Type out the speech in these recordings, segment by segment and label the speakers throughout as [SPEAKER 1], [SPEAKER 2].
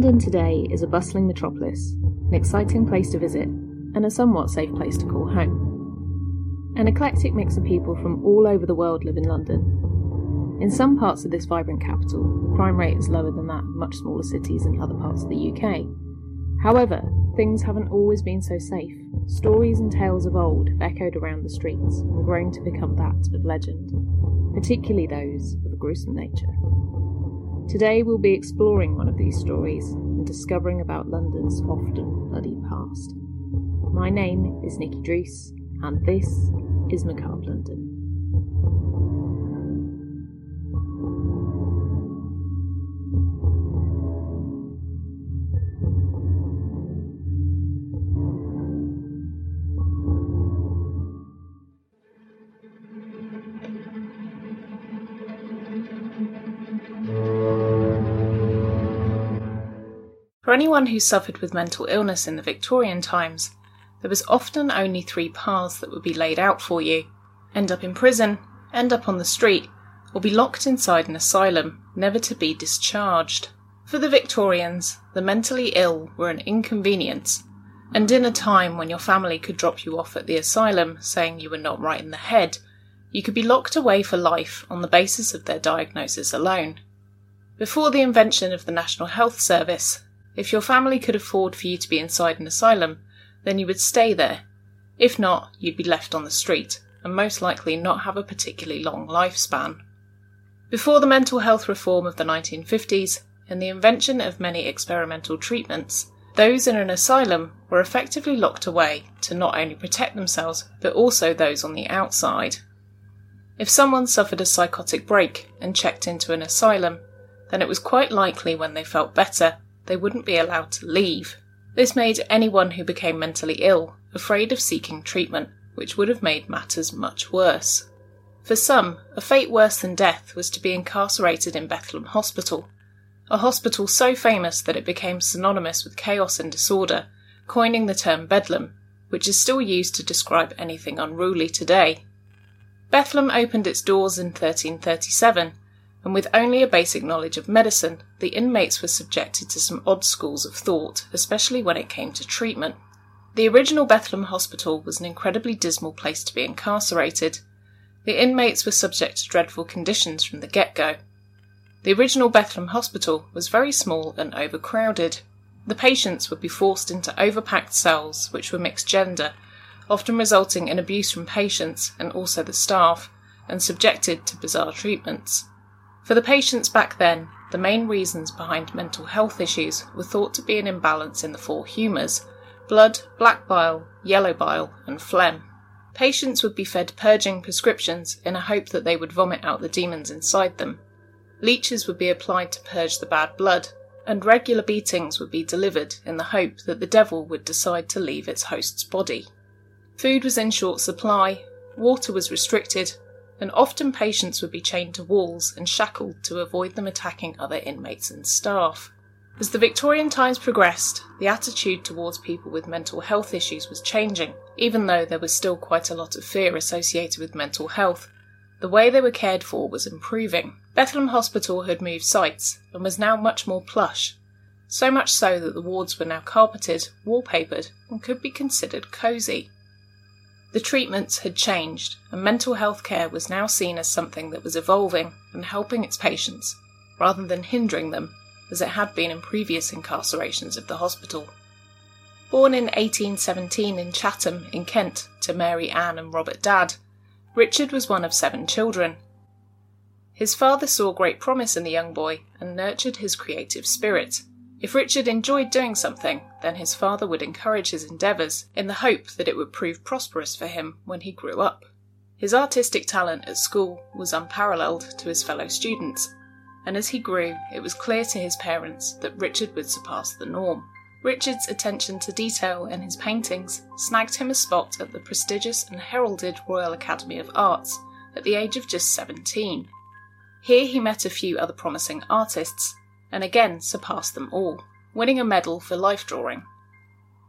[SPEAKER 1] London today is a bustling metropolis, an exciting place to visit, and a somewhat safe place to call home. An eclectic mix of people from all over the world live in London. In some parts of this vibrant capital, the crime rate is lower than that of much smaller cities in other parts of the UK. However, things haven't always been so safe. Stories and tales of old have echoed around the streets and grown to become that of legend, particularly those of a gruesome nature. Today we'll be exploring one of these stories and discovering about London's often bloody past. My name is Nikki Druce, and this is Macabre London. For anyone who suffered with mental illness in the Victorian times, there was often only three paths that would be laid out for you end up in prison, end up on the street, or be locked inside an asylum, never to be discharged. For the Victorians, the mentally ill were an inconvenience, and in a time when your family could drop you off at the asylum saying you were not right in the head, you could be locked away for life on the basis of their diagnosis alone. Before the invention of the National Health Service, if your family could afford for you to be inside an asylum, then you would stay there. If not, you'd be left on the street, and most likely not have a particularly long lifespan. Before the mental health reform of the 1950s and the invention of many experimental treatments, those in an asylum were effectively locked away to not only protect themselves, but also those on the outside. If someone suffered a psychotic break and checked into an asylum, then it was quite likely when they felt better, they wouldn't be allowed to leave. This made anyone who became mentally ill afraid of seeking treatment, which would have made matters much worse. For some, a fate worse than death was to be incarcerated in Bethlehem Hospital, a hospital so famous that it became synonymous with chaos and disorder, coining the term Bedlam, which is still used to describe anything unruly today. Bethlehem opened its doors in 1337, and with only a basic knowledge of medicine, the inmates were subjected to some odd schools of thought, especially when it came to treatment. The original Bethlehem Hospital was an incredibly dismal place to be incarcerated. The inmates were subject to dreadful conditions from the get go. The original Bethlehem Hospital was very small and overcrowded. The patients would be forced into overpacked cells, which were mixed gender, often resulting in abuse from patients and also the staff, and subjected to bizarre treatments. For the patients back then, the main reasons behind mental health issues were thought to be an imbalance in the four humours blood, black bile, yellow bile, and phlegm. Patients would be fed purging prescriptions in a hope that they would vomit out the demons inside them. Leeches would be applied to purge the bad blood, and regular beatings would be delivered in the hope that the devil would decide to leave its host's body. Food was in short supply, water was restricted, and often patients would be chained to walls and shackled to avoid them attacking other inmates and staff. As the Victorian times progressed, the attitude towards people with mental health issues was changing, even though there was still quite a lot of fear associated with mental health. The way they were cared for was improving. Bethlehem Hospital had moved sites and was now much more plush, so much so that the wards were now carpeted, wallpapered, and could be considered cosy. The treatments had changed, and mental health care was now seen as something that was evolving and helping its patients, rather than hindering them as it had been in previous incarcerations of the hospital. Born in 1817 in Chatham, in Kent, to Mary Ann and Robert Dadd, Richard was one of seven children. His father saw great promise in the young boy and nurtured his creative spirit. If Richard enjoyed doing something, then his father would encourage his endeavours in the hope that it would prove prosperous for him when he grew up. His artistic talent at school was unparalleled to his fellow students, and as he grew, it was clear to his parents that Richard would surpass the norm. Richard's attention to detail in his paintings snagged him a spot at the prestigious and heralded Royal Academy of Arts at the age of just 17. Here he met a few other promising artists and again surpassed them all, winning a medal for life drawing.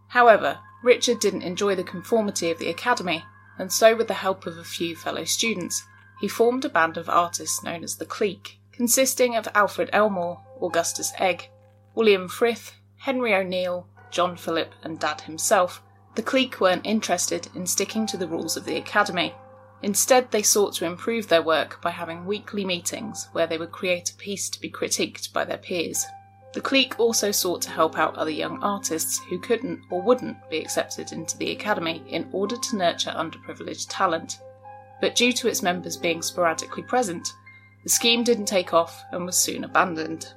[SPEAKER 1] However, Richard didn't enjoy the conformity of the Academy, and so, with the help of a few fellow students, he formed a band of artists known as the Clique consisting of Alfred Elmore, Augustus Egg, William Frith, Henry O'Neill, John Phillip, and Dadd himself, the clique weren't interested in sticking to the rules of the Academy. Instead, they sought to improve their work by having weekly meetings where they would create a piece to be critiqued by their peers. The clique also sought to help out other young artists who couldn't or wouldn't be accepted into the Academy in order to nurture underprivileged talent. But due to its members being sporadically present, the scheme didn't take off and was soon abandoned.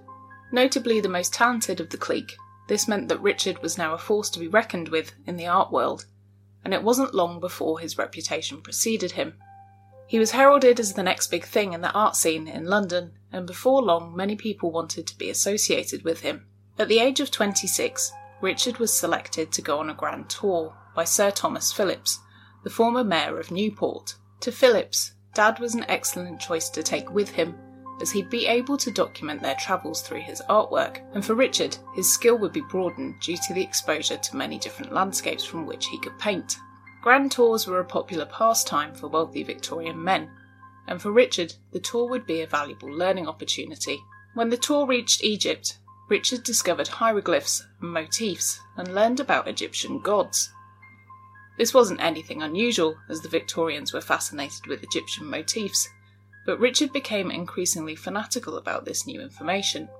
[SPEAKER 1] Notably the most talented of the clique, this meant that Richard was now a force to be reckoned with in the art world, and it wasn't long before his reputation preceded him. He was heralded as the next big thing in the art scene in London, and before long many people wanted to be associated with him. At the age of 26, Richard was selected to go on a grand tour by Sir Thomas Phillips, the former mayor of Newport. To Phillips, Dadd was an excellent choice to take with him, as he'd be able to document their travels through his artwork, and for Richard, his skill would be broadened due to the exposure to many different landscapes from which he could paint. Grand tours were a popular pastime for wealthy Victorian men, and for Richard, the tour would be a valuable learning opportunity. When the tour reached Egypt, Richard discovered hieroglyphs and motifs and learned about Egyptian gods. This wasn't anything unusual, as the Victorians were fascinated with Egyptian motifs, but Richard became increasingly fanatical about this new information.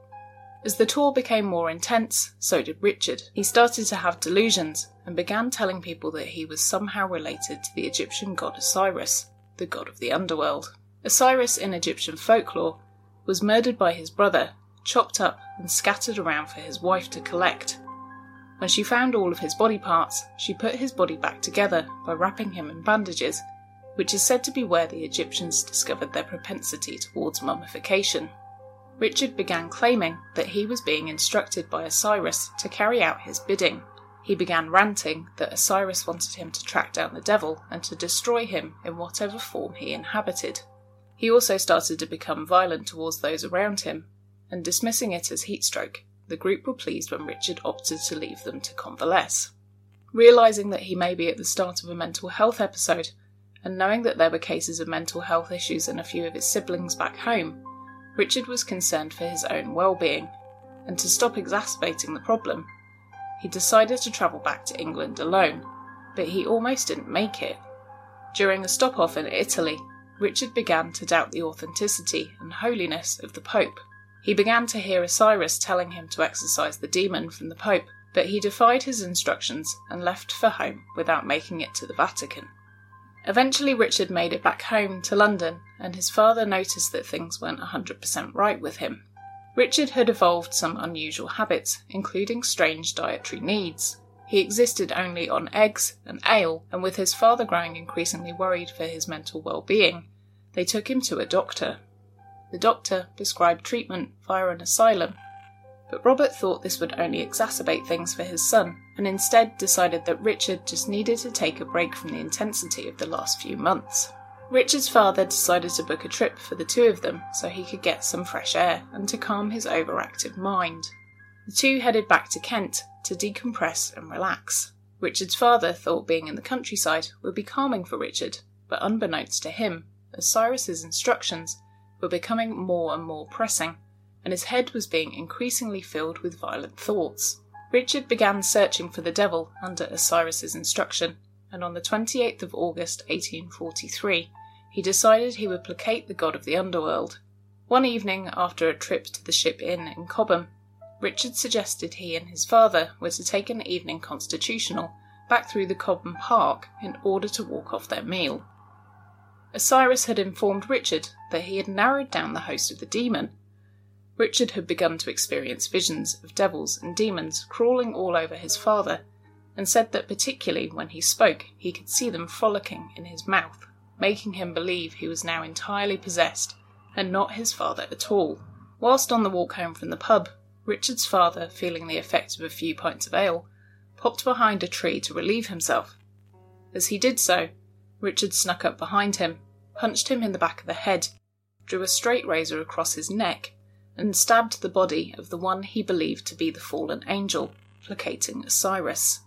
[SPEAKER 1] As the tour became more intense, so did Richard. He started to have delusions and began telling people that he was somehow related to the Egyptian god Osiris, the god of the underworld. Osiris in Egyptian folklore was murdered by his brother, chopped up and scattered around for his wife to collect. When she found all of his body parts, she put his body back together by wrapping him in bandages, which is said to be where the Egyptians discovered their propensity towards mummification. Richard began claiming that he was being instructed by Osiris to carry out his bidding. He began ranting that Osiris wanted him to track down the devil and to destroy him in whatever form he inhabited. He also started to become violent towards those around him, and dismissing it as heatstroke, the group were pleased when Richard opted to leave them to convalesce. Realising that he may be at the start of a mental health episode, and knowing that there were cases of mental health issues in a few of his siblings back home, Richard was concerned for his own well being, and to stop exacerbating the problem, he decided to travel back to England alone, but he almost didn't make it. During a stop off in Italy, Richard began to doubt the authenticity and holiness of the Pope he began to hear Osiris telling him to exorcise the demon from the Pope, but he defied his instructions and left for home without making it to the Vatican. Eventually, Richard made it back home to London, and his father noticed that things weren't 100% right with him. Richard had evolved some unusual habits, including strange dietary needs. He existed only on eggs and ale, and with his father growing increasingly worried for his mental well being, they took him to a doctor. The doctor prescribed treatment via an asylum, but Robert thought this would only exacerbate things for his son, and instead decided that Richard just needed to take a break from the intensity of the last few months. Richard's father decided to book a trip for the two of them so he could get some fresh air and to calm his overactive mind. The two headed back to Kent to decompress and relax. Richard's father thought being in the countryside would be calming for Richard, but unbeknownst to him, as Osiris's instructions were becoming more and more pressing, and his head was being increasingly filled with violent thoughts. Richard began searching for the devil under Osiris's instruction, and on the 28th of August 1843, he decided he would placate the god of the underworld. One evening, after a trip to the Ship Inn in Cobham, Richard suggested he and his father were to take an evening constitutional back through the Cobham Park in order to walk off their meal. Osiris had informed Richard that he had narrowed down the host of the demon. Richard had begun to experience visions of devils and demons crawling all over his father, and said that particularly when he spoke he could see them frolicking in his mouth, making him believe he was now entirely possessed and not his father at all. Whilst on the walk home from the pub, Richard's father, feeling the effect of a few pints of ale, popped behind a tree to relieve himself. As he did so, Richard snuck up behind him, punched him in the back of the head, drew a straight razor across his neck, and stabbed the body of the one he believed to be the fallen angel, placating Osiris.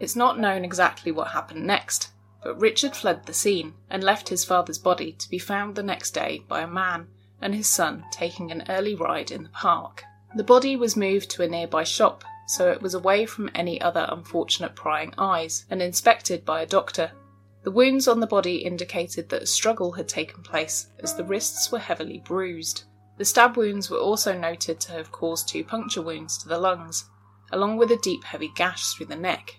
[SPEAKER 1] It's not known exactly what happened next, but Richard fled the scene and left his father's body to be found the next day by a man and his son taking an early ride in the park. The body was moved to a nearby shop so it was away from any other unfortunate prying eyes and inspected by a doctor the wounds on the body indicated that a struggle had taken place, as the wrists were heavily bruised. The stab wounds were also noted to have caused two puncture wounds to the lungs, along with a deep, heavy gash through the neck.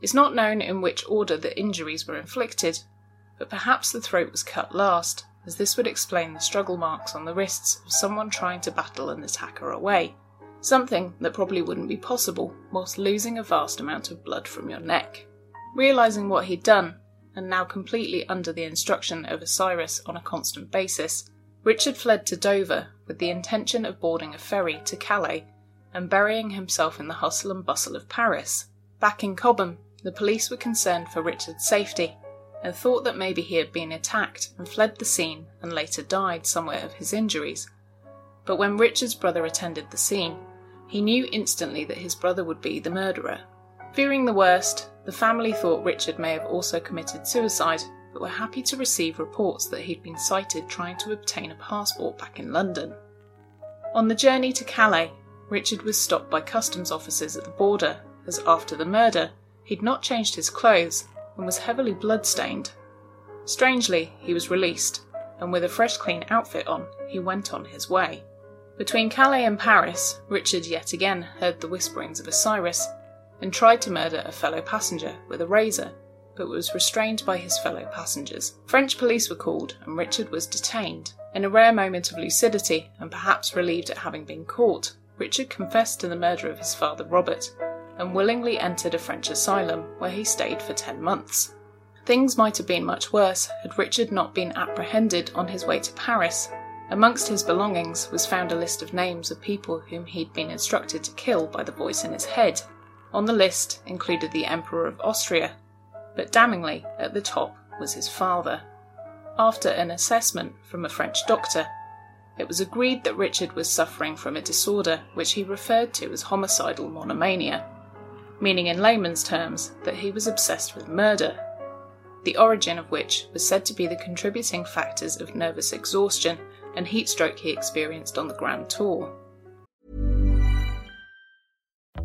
[SPEAKER 1] It's not known in which order the injuries were inflicted, but perhaps the throat was cut last, as this would explain the struggle marks on the wrists of someone trying to battle an attacker away, something that probably wouldn't be possible whilst losing a vast amount of blood from your neck. Realising what he'd done, and now completely under the instruction of Osiris on a constant basis, Richard fled to Dover with the intention of boarding a ferry to Calais and burying himself in the hustle and bustle of Paris. Back in Cobham, the police were concerned for Richard's safety and thought that maybe he had been attacked and fled the scene and later died somewhere of his injuries. But when Richard's brother attended the scene, he knew instantly that his brother would be the murderer. Fearing the worst, the family thought Richard may have also committed suicide, but were happy to receive reports that he'd been sighted trying to obtain a passport back in London. On the journey to Calais, Richard was stopped by customs officers at the border, as after the murder, he'd not changed his clothes and was heavily blood-stained. Strangely, he was released, and with a fresh clean outfit on, he went on his way. Between Calais and Paris, Richard yet again heard the whisperings of Osiris and tried to murder a fellow passenger with a razor, but was restrained by his fellow passengers. French police were called, and Richard was detained. In a rare moment of lucidity, and perhaps relieved at having been caught, Richard confessed to the murder of his father Robert, and willingly entered a French asylum where he stayed for 10 months. Things might have been much worse had Richard not been apprehended on his way to Paris. Amongst his belongings was found a list of names of people whom he'd been instructed to kill by the voice in his head, on the list included the Emperor of Austria, but damningly, at the top was his father. After an assessment from a French doctor, it was agreed that Richard was suffering from a disorder which he referred to as homicidal monomania, meaning in layman's terms that he was obsessed with murder, the origin of which was said to be the contributing factors of nervous exhaustion and heat stroke he experienced on the Grand Tour.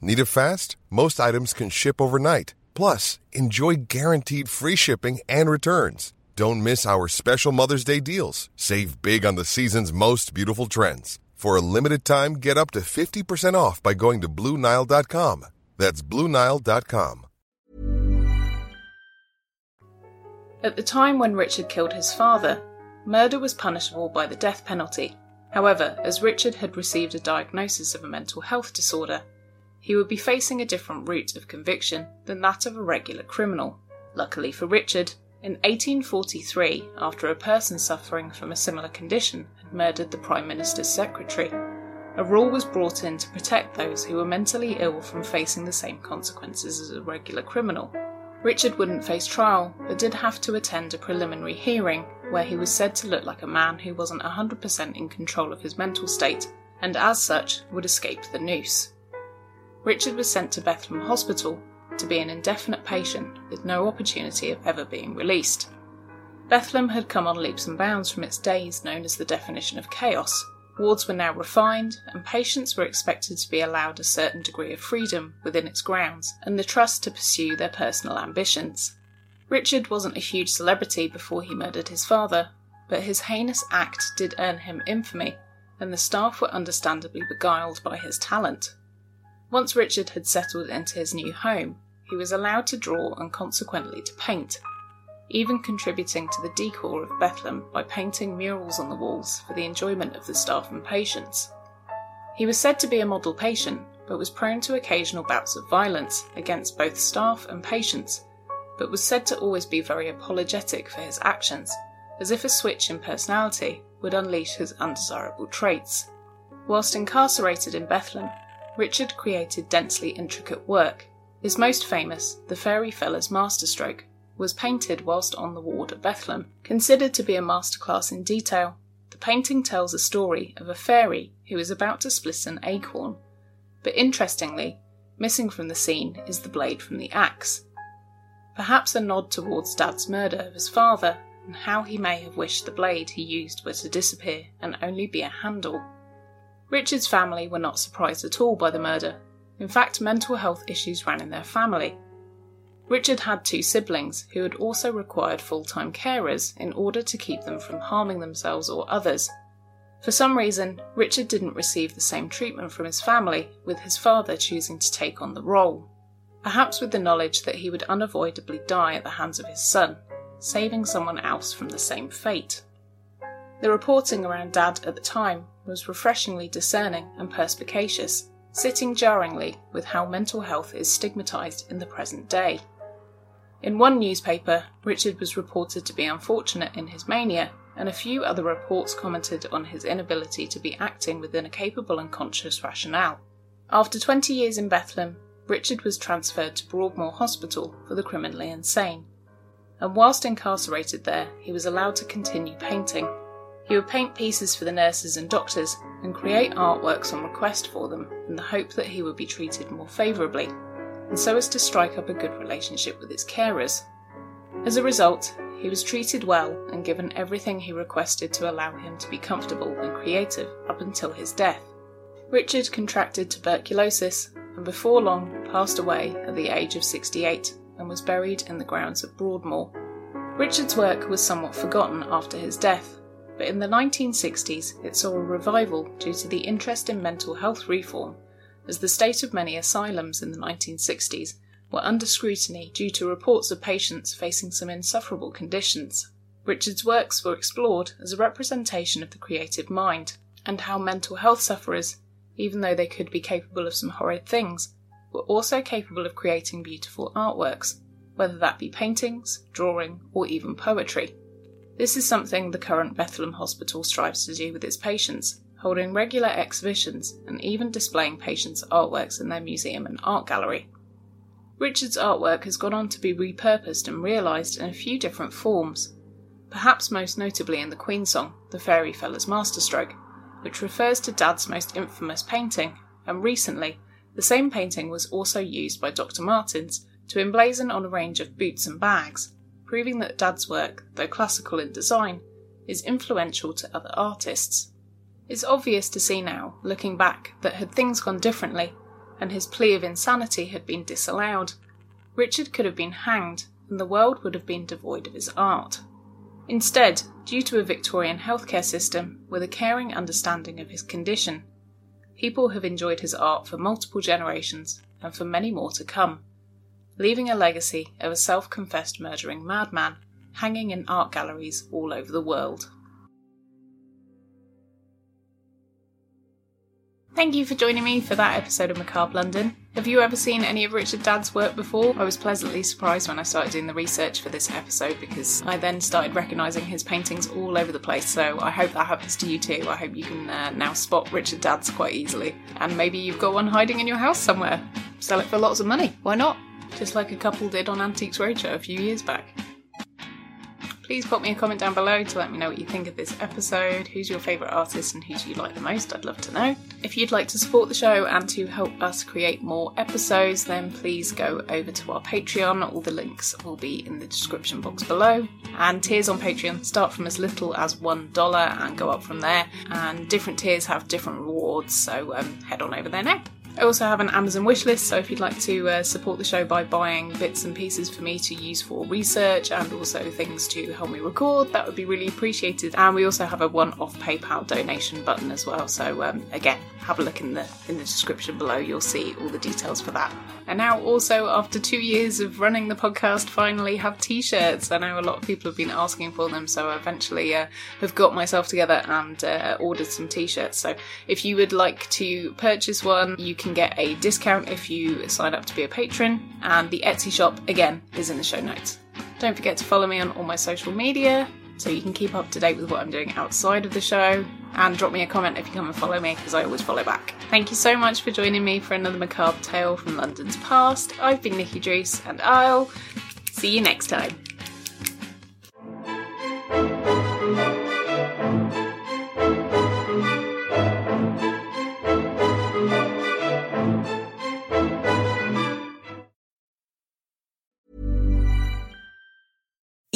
[SPEAKER 2] Need it fast? Most items can ship overnight. Plus, enjoy guaranteed free shipping and returns. Don't miss our special Mother's Day deals. Save big on the season's most beautiful trends. For a limited time, get up to 50% off by going to Bluenile.com. That's Bluenile.com.
[SPEAKER 1] At the time when Richard killed his father, murder was punishable by the death penalty. However, as Richard had received a diagnosis of a mental health disorder, he would be facing a different route of conviction than that of a regular criminal. Luckily for Richard, in 1843, after a person suffering from a similar condition had murdered the Prime Minister's secretary, a rule was brought in to protect those who were mentally ill from facing the same consequences as a regular criminal. Richard wouldn't face trial, but did have to attend a preliminary hearing where he was said to look like a man who wasn't 100% in control of his mental state, and as such would escape the noose. Richard was sent to Bethlehem Hospital to be an indefinite patient with no opportunity of ever being released. Bethlehem had come on leaps and bounds from its days known as the definition of chaos. Wards were now refined, and patients were expected to be allowed a certain degree of freedom within its grounds and the trust to pursue their personal ambitions. Richard wasn't a huge celebrity before he murdered his father, but his heinous act did earn him infamy, and the staff were understandably beguiled by his talent. Once Richard had settled into his new home, he was allowed to draw and consequently to paint, even contributing to the decor of Bethlem by painting murals on the walls for the enjoyment of the staff and patients. He was said to be a model patient, but was prone to occasional bouts of violence against both staff and patients, but was said to always be very apologetic for his actions, as if a switch in personality would unleash his undesirable traits. Whilst incarcerated in Bethlem, Richard created densely intricate work. His most famous, The Fairy Feller's Masterstroke, was painted whilst on the ward at Bethlehem, Considered to be a masterclass in detail, the painting tells a story of a fairy who is about to split an acorn. But interestingly, missing from the scene is the blade from the axe. Perhaps a nod towards Dadd's murder of his father and how he may have wished the blade he used were to disappear and only be a handle. Richard's family were not surprised at all by the murder. In fact, mental health issues ran in their family. Richard had two siblings who had also required full time carers in order to keep them from harming themselves or others. For some reason, Richard didn't receive the same treatment from his family, with his father choosing to take on the role. Perhaps with the knowledge that he would unavoidably die at the hands of his son, saving someone else from the same fate. The reporting around Dadd at the time was refreshingly discerning and perspicacious, sitting jarringly with how mental health is stigmatised in the present day. In one newspaper, Richard was reported to be unfortunate in his mania, and a few other reports commented on his inability to be acting within a capable and conscious rationale. After 20 years in Bethlem, Richard was transferred to Broadmoor Hospital for the criminally insane, and whilst incarcerated there, he was allowed to continue painting he would paint pieces for the nurses and doctors and create artworks on request for them in the hope that he would be treated more favourably, and so as to strike up a good relationship with his carers. As a result, he was treated well and given everything he requested to allow him to be comfortable and creative up until his death. Richard contracted tuberculosis and before long passed away at the age of 68 and was buried in the grounds of Broadmoor. Richard's work was somewhat forgotten after his death, but in the 1960s it saw a revival due to the interest in mental health reform, as the state of many asylums in the 1960s were under scrutiny due to reports of patients facing some insufferable conditions. Richard's works were explored as a representation of the creative mind, and how mental health sufferers, even though they could be capable of some horrid things, were also capable of creating beautiful artworks, whether that be paintings, drawing, or even poetry. This is something the current Bethlehem Hospital strives to do with its patients, holding regular exhibitions and even displaying patients' artworks in their museum and art gallery. Richard's artwork has gone on to be repurposed and realised in a few different forms, perhaps most notably in the Queen song, The Fairy Feller's Masterstroke, which refers to Dadd's most infamous painting, and recently, the same painting was also used by Dr. Martens to emblazon on a range of boots and bags, proving that Dadd's work, though classical in design, is influential to other artists. It's obvious to see now, looking back, that had things gone differently, and his plea of insanity had been disallowed, Richard could have been hanged and the world would have been devoid of his art. Instead, due to a Victorian healthcare system with a caring understanding of his condition, people have enjoyed his art for multiple generations and for many more to come, leaving a legacy of a self confessed murdering madman hanging in art galleries all over the world. Thank you for joining me for that episode of Macabre London. Have you ever seen any of Richard Dadd's work before? I was pleasantly surprised when I started doing the research for this episode because I then started recognising his paintings all over the place. So I hope that happens to you too. I hope you can uh, now spot Richard Dadd's quite easily. And maybe you've got one hiding in your house somewhere. Sell it for lots of money. Why not? Just like a couple did on Antiques Roadshow a few years back. Please put me a comment down below to let me know what you think of this episode. Who's your favourite artist and who do you like the most? I'd love to know. If you'd like to support the show and to help us create more episodes, then please go over to our Patreon. All the links will be in the description box below. And tiers on Patreon start from as little as $1 and go up from there. And different tiers have different rewards, so um, head on over there now. I also have an Amazon wishlist, so if you'd like to uh, support the show by buying bits and pieces for me to use for research and also things to help me record, that would be really appreciated. And we also have a one-off PayPal donation button as well. So um, again, have a look in the in the description below. You'll see all the details for that. And now, also after two years of running the podcast, finally have t-shirts. I know a lot of people have been asking for them, so I eventually uh, have got myself together and uh, ordered some t-shirts. So if you would like to purchase one, you can get a discount if you sign up to be a patron. And the Etsy shop again is in the show notes. Don't forget to follow me on all my social media so you can keep up to date with what I'm doing outside of the show. And drop me a comment if you come and follow me, because I always follow back. Thank you so much for joining me for another macabre tale from London's past. I've been Nikki Druce, and I'll see you next time.